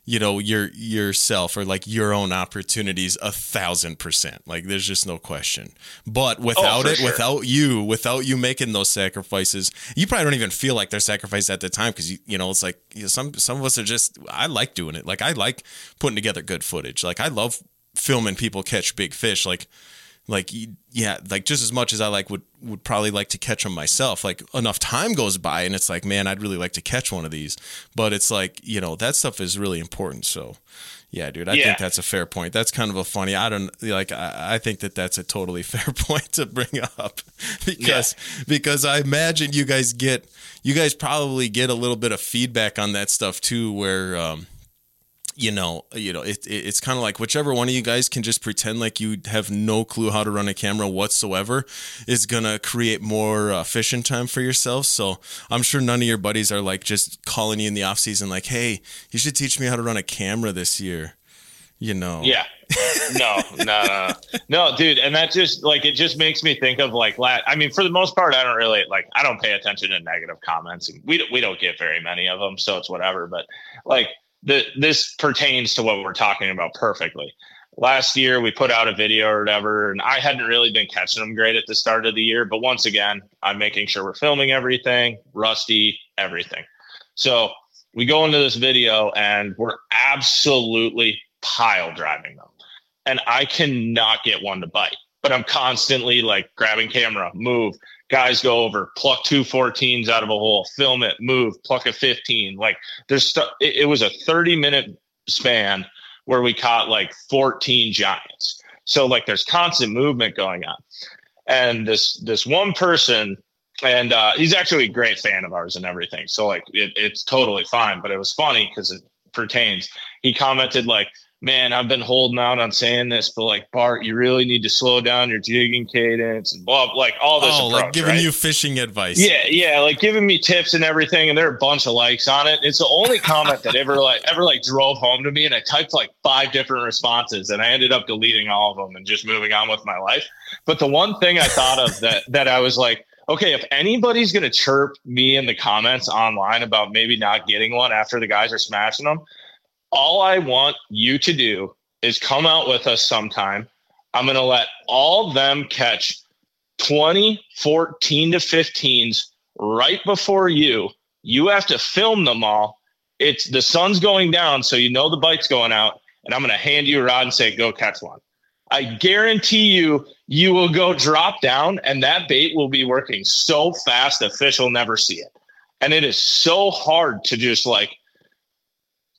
you know your yourself or like your own opportunities a thousand percent. Like there's just no question. But oh, without oh, it sure. without you without you making those sacrifices you probably don't even feel like they're sacrifices at the time because you, you know it's like you know, some some of us are just i like doing it. Like i like putting together good footage. Like i love filming people catch big fish. Like like yeah like just as much as i like would would probably like to catch them myself like enough time goes by and it's like man i'd really like to catch one of these but it's like you know that stuff is really important so yeah dude i yeah. think that's a fair point that's kind of a funny i don't like i, I think that that's a totally fair point to bring up because yeah. because i imagine you guys get you guys probably get a little bit of feedback on that stuff too where um you know, you know, it, it it's kind of like whichever one of you guys can just pretend like you have no clue how to run a camera whatsoever is gonna create more uh, fishing time for yourself. So I'm sure none of your buddies are like just calling you in the off season, like, "Hey, you should teach me how to run a camera this year." You know? Yeah. no, no, no, no, dude. And that just like it just makes me think of like lat. I mean, for the most part, I don't really like. I don't pay attention to negative comments, we we don't get very many of them, so it's whatever. But like the, this pertains to what we're talking about perfectly. Last year, we put out a video or whatever, and I hadn't really been catching them great at the start of the year. But once again, I'm making sure we're filming everything, rusty, everything. So we go into this video, and we're absolutely pile driving them. And I cannot get one to bite, but I'm constantly like grabbing camera, move, guys go over, pluck two 14s out of a hole, film it, move, pluck a 15. Like there's stuff. It, it was a 30 minute span where we caught like 14 giants. So like there's constant movement going on. And this this one person, and uh, he's actually a great fan of ours and everything. So like it, it's totally fine. But it was funny because it pertains. He commented like, man, I've been holding out on saying this, but like Bart, you really need to slow down your jigging cadence and blah, like all this. Oh, approach, like giving right? you fishing advice. Yeah, yeah, like giving me tips and everything, and there are a bunch of likes on it. It's the only comment that ever like ever like drove home to me, and I typed like five different responses, and I ended up deleting all of them and just moving on with my life. But the one thing I thought of that that I was like, okay, if anybody's gonna chirp me in the comments online about maybe not getting one after the guys are smashing them, all I want you to do is come out with us sometime. I'm going to let all them catch 20, 14 to 15s right before you. You have to film them all. It's the sun's going down, so you know the bite's going out. And I'm going to hand you a rod and say, go catch one. I guarantee you, you will go drop down, and that bait will be working so fast the fish will never see it. And it is so hard to just like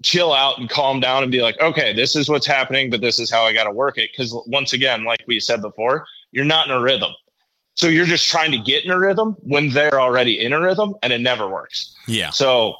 chill out and calm down and be like, okay, this is what's happening, but this is how I got to work it. Because once again, like we said before, you're not in a rhythm. So you're just trying to get in a rhythm when they're already in a rhythm and it never works. Yeah. So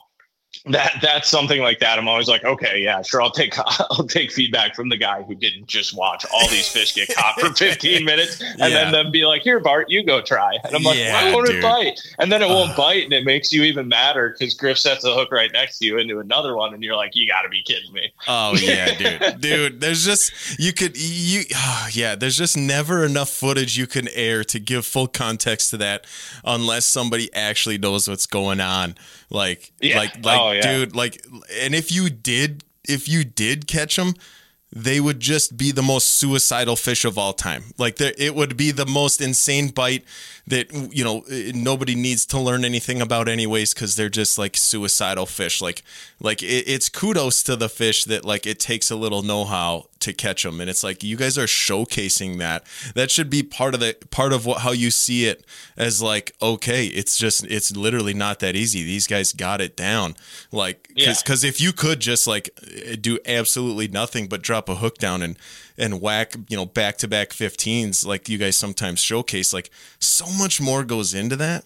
that that's something like that. I'm always like, okay, yeah, sure. I'll take I'll take feedback from the guy who didn't just watch all these fish get caught for 15 minutes and Yeah. then them be like, here, Bart, you go try. And I'm like, Yeah, why won't dude. it bite? And then it won't bite, and it makes you even madder because Griff sets a hook right next to you into another one, and you're like, you got to be kidding me. Oh yeah, dude. Dude, there's just you could you ah, yeah, there's just never enough footage you can air to give full context to that unless somebody actually knows what's going on. Like Yeah. like like Oh, yeah. dude, like and if you did if you did catch them they would just be the most suicidal fish of all time. Like there, it would be the most insane bite that you know eh, nobody needs to learn anything about anyways because they're just like suicidal fish. Like like it, it's kudos to the fish that like it takes a little know how to catch them, and it's like you guys are showcasing that. That should be part of the part of what how you see it as like okay, it's just it's literally not that easy. These guys got it down. Like Yeah. because if you could just like eh, do absolutely nothing but drop a hook down and and whack you know back to back 15s like you guys sometimes showcase like so much more goes into that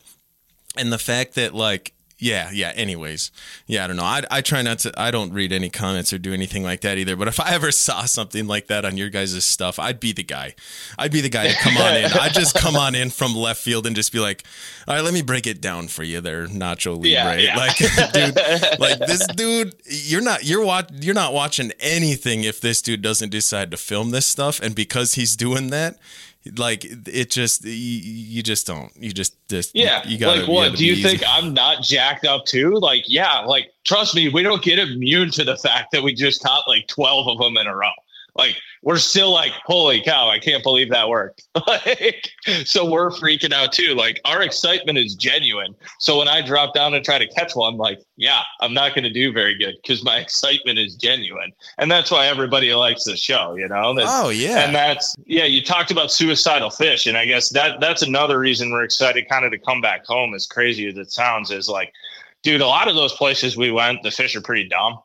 and the fact that like yeah yeah anyways. Yeah i don't know. I, I try not to i don't read any comments or do anything like that either but if i ever saw something like that on your guys' stuff i'd be the guy. I'd be the guy to come on in. I'd just come on in from left field and just be like all right let me break it down for you there nacho libre. Yeah, yeah. like dude like this dude you're not you're watch you're not watching anything if this dude doesn't decide to film this stuff and because he's doing that like it just you, you just don't you just just Yeah. you gotta like what? gotta Do you be think. I'm not jacked up too? Like, yeah, like trust me, we don't get immune to the fact that we just caught like 12 of them in a row. Like we're still like, holy cow, I can't believe that worked. like, so we're freaking out too. Like our excitement is genuine. So when I drop down and try to catch one, I'm like, yeah, I'm not going to do very good because my excitement is genuine, and that's why everybody likes the show. You know, That's- oh yeah and that's yeah you talked about suicidal fish and i guess that that's another reason we're excited kind of to come back home as crazy as it sounds is like dude a lot of those places we went the fish are pretty dumb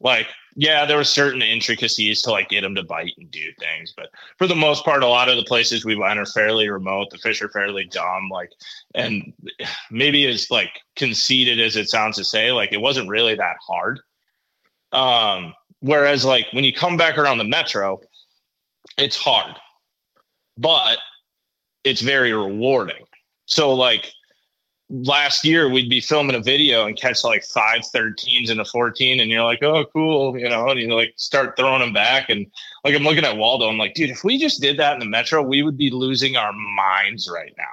like yeah there were certain intricacies to like get them to bite and do things but for the most part a lot of the places we went are fairly remote the fish are fairly dumb like and maybe as like conceited as it sounds to say like it wasn't really that hard um whereas like when you come back around the metro it's hard, but it's very rewarding. So like last year we'd be filming a video and catch like five 13s and a 14 and you're like, oh cool, you know, and you like start throwing them back. And like I'm looking at Waldo, I'm like, dude, if we just did that in the metro, we would be losing our minds right now.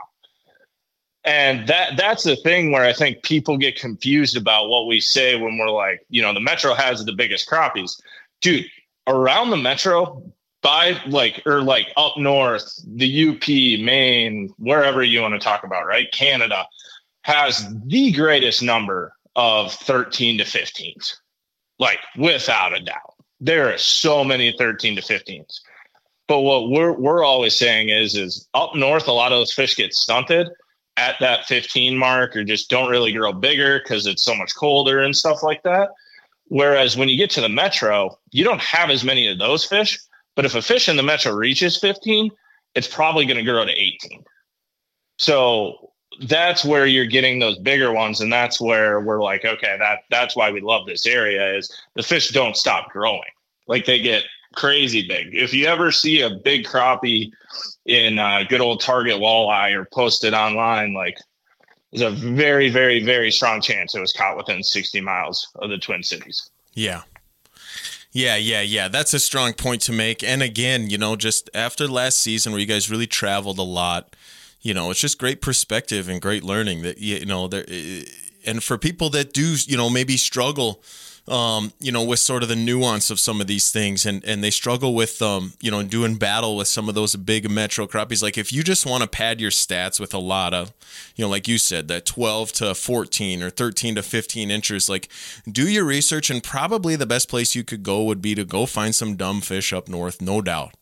And that that's the thing where I think people get confused about what we say when we're like, you know, the metro has the biggest crappies. Dude, around the metro, by like or like up north, the UP, Maine, wherever you want to talk about, right? Canada has the greatest number of 13 to 15s, like without a doubt. There are so many 13 to 15s. But what we're we're always saying is is up north, a lot of those fish get stunted at that 15 mark or just don't really grow bigger because it's so much colder and stuff like that. Whereas when you get to the metro, you don't have as many of those fish. But if a fish in the metro reaches 15, it's probably going to grow to 18. So that's where you're getting those bigger ones, and that's where we're like, okay, that that's why we love this area is the fish don't stop growing. Like they get crazy big. If you ever see a big crappie in uh, good old Target walleye or posted online, like there's a very, very, very strong chance it was caught within 60 miles of the Twin Cities. Yeah. Yeah, yeah, yeah. That's a strong point to make. And again, you know, just after last season where you guys really traveled a lot, you know, it's just great perspective and great learning that you know there and for people that do, you know, maybe struggle um, you know, with sort of the nuance of some of these things, and and they struggle with, um, you know, doing battle with some of those big metro crappies. Like if you just want to pad your stats with a lot of, you know, like you said, that twelve to fourteen or thirteen to fifteen inches, like do your research, and probably the best place you could go would be to go find some dumb fish up north, no doubt.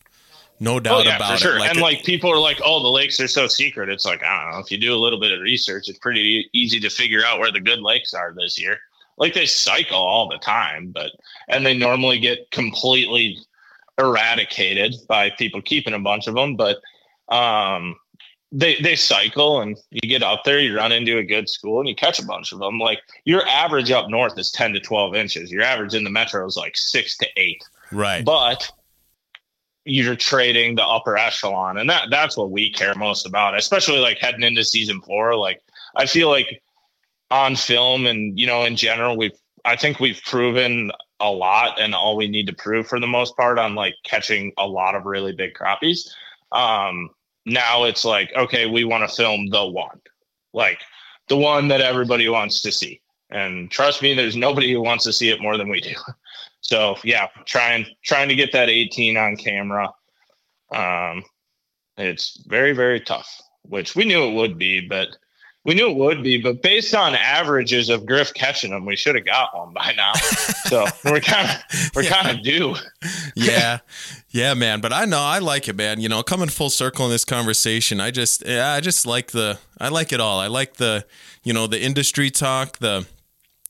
No oh, doubt oh, yeah, about for sure. it. Like and like people are like, "Oh, the lakes are so secret." It's like I don't know. If you do a little bit of research, it's pretty easy to figure out where the good lakes are this year like they cycle all the time, but and they normally get completely eradicated by people keeping a bunch of them, but um they they cycle and you get out there, you run into a good school and you catch a bunch of them. Like your average up north is 10 to 12 inches. Your average in the metro is like 6 to 8. Right. But you're trading the upper echelon and that that's what we care most about, especially like heading into season 4 like I feel like on film and you know in general we've I think we've proven a lot and all we need to prove for the most part on like catching a lot of really big crappies. Um, now it's like, okay, we want to film the one, like the one that everybody wants to see. And trust me, there's nobody who wants to see it more than we do. So yeah, trying trying to get that 18 on camera. Um, it's very very tough, which we knew it would be, but we knew it would be, but based on averages of Griff catching them, we should have got one by now. so we're kind of we're yeah. kind of due. yeah, yeah, man. But I know I like it, man. You know, coming full circle in this conversation, I just yeah, I just like the I like it all. I like the you know the industry talk, the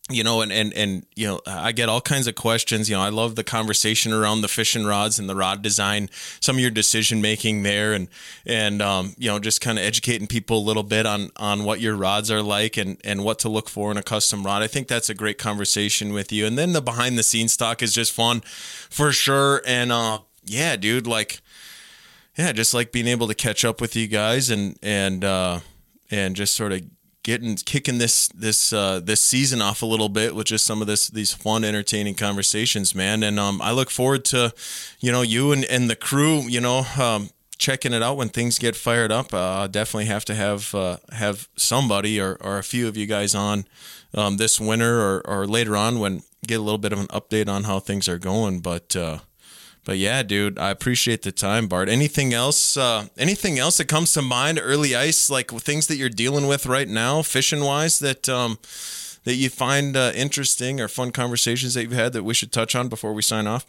you know, and, and, and, you know, I get all kinds of questions. You know, I love the conversation around the fishing rods and the rod design, some of your decision making there and, and, um, you know, just kind of educating people a little bit on, on what your rods are like and, and what to look for in a custom rod. I think that's a great conversation with you. And then the behind the scenes talk is just fun for sure. And, uh, yeah, dude, like, yeah, just like being able to catch up with you guys and, and, uh, and just sort of getting kicking this this uh, this season off a little bit with just some of this these fun, entertaining conversations, man. And um, I look forward to you know you and, and the crew, you know. Um, checking it out when things get fired up. Uh, definitely have to have uh, have somebody or, or a few of you guys on um, this winter or, or later on when get a little bit of an update on how things are going. But uh, but yeah, dude, I appreciate the time, Bart. Anything else? Uh, anything else that comes to mind? Early ice, like things that you're dealing with right now, fishing wise, that um, that you find uh, interesting or fun conversations that you've had that we should touch on before we sign off.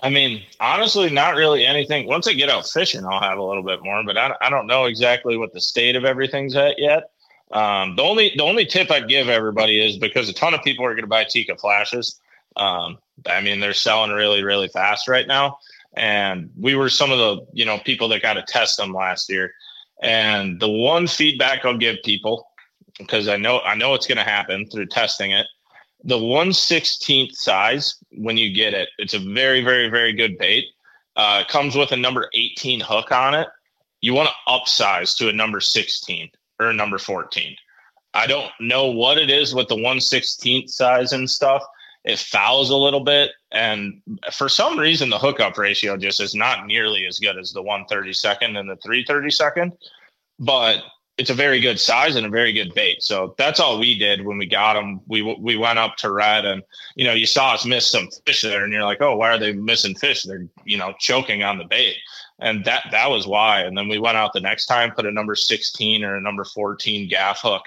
I mean, honestly, not really anything. Once I get out fishing, I'll have a little bit more, but I, I don't know exactly what the state of everything's at yet. Um, the only the only tip I'd give everybody is because a ton of people are going to buy Tika flashes. Um, I mean, they're selling really, really fast right now. And we were some of the, you know, people that got to test them last year. And the one feedback I'll give people, because I know I know it's going to happen through testing it, the 116th size when you get it, it's a very, very, very good bait. Uh, comes with a number 18 hook on it. You want to upsize to a number 16 or a number 14. I don't know what it is with the 116th size and stuff it fouls a little bit. And for some reason, the hookup ratio just is not nearly as good as the 132nd and the 332nd. But it's a very good size and a very good bait. So that's all we did when we got them. We we went up to red, and you know, you saw us miss some fish there, and you're like, oh, why are they missing fish? They're you know choking on the bait, and that that was why. And then we went out the next time, put a number 16 or a number 14 gaff hook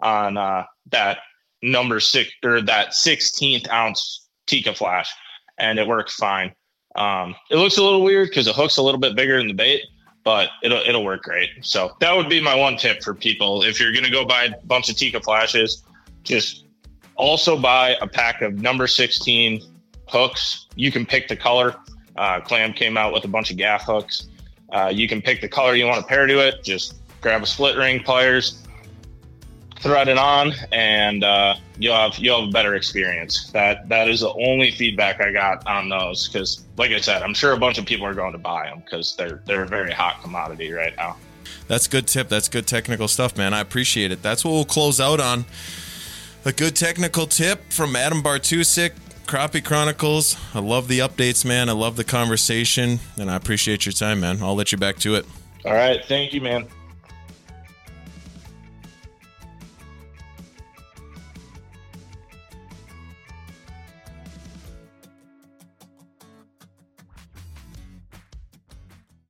on uh, that number six or that 16th ounce Tika flash, and it worked fine. Um, it looks a little weird because the hook's a little bit bigger than the bait, but it'll it'll work great. So that would be my one tip for people. If you're gonna go buy a bunch of Tika flashes, just also buy a pack of number 16 hooks. You can pick the color. Uh, Clam came out with a bunch of gaff hooks. Uh, you can pick the color you want to pair to it. Just grab a split ring pliers, thread it on, and uh, you'll have you'll have a better experience. That that is the only feedback I got on those. Because, like I said, I'm sure a bunch of people are going to buy them because they're they're a very hot commodity right now. That's good tip. That's good technical stuff, man. I appreciate it. That's what we'll close out on. A good technical tip from Adam Bartusek, Crappie Chronicles. I love the updates, man. I love the conversation, and I appreciate your time, man. I'll let you back to it. All right. Thank you, man.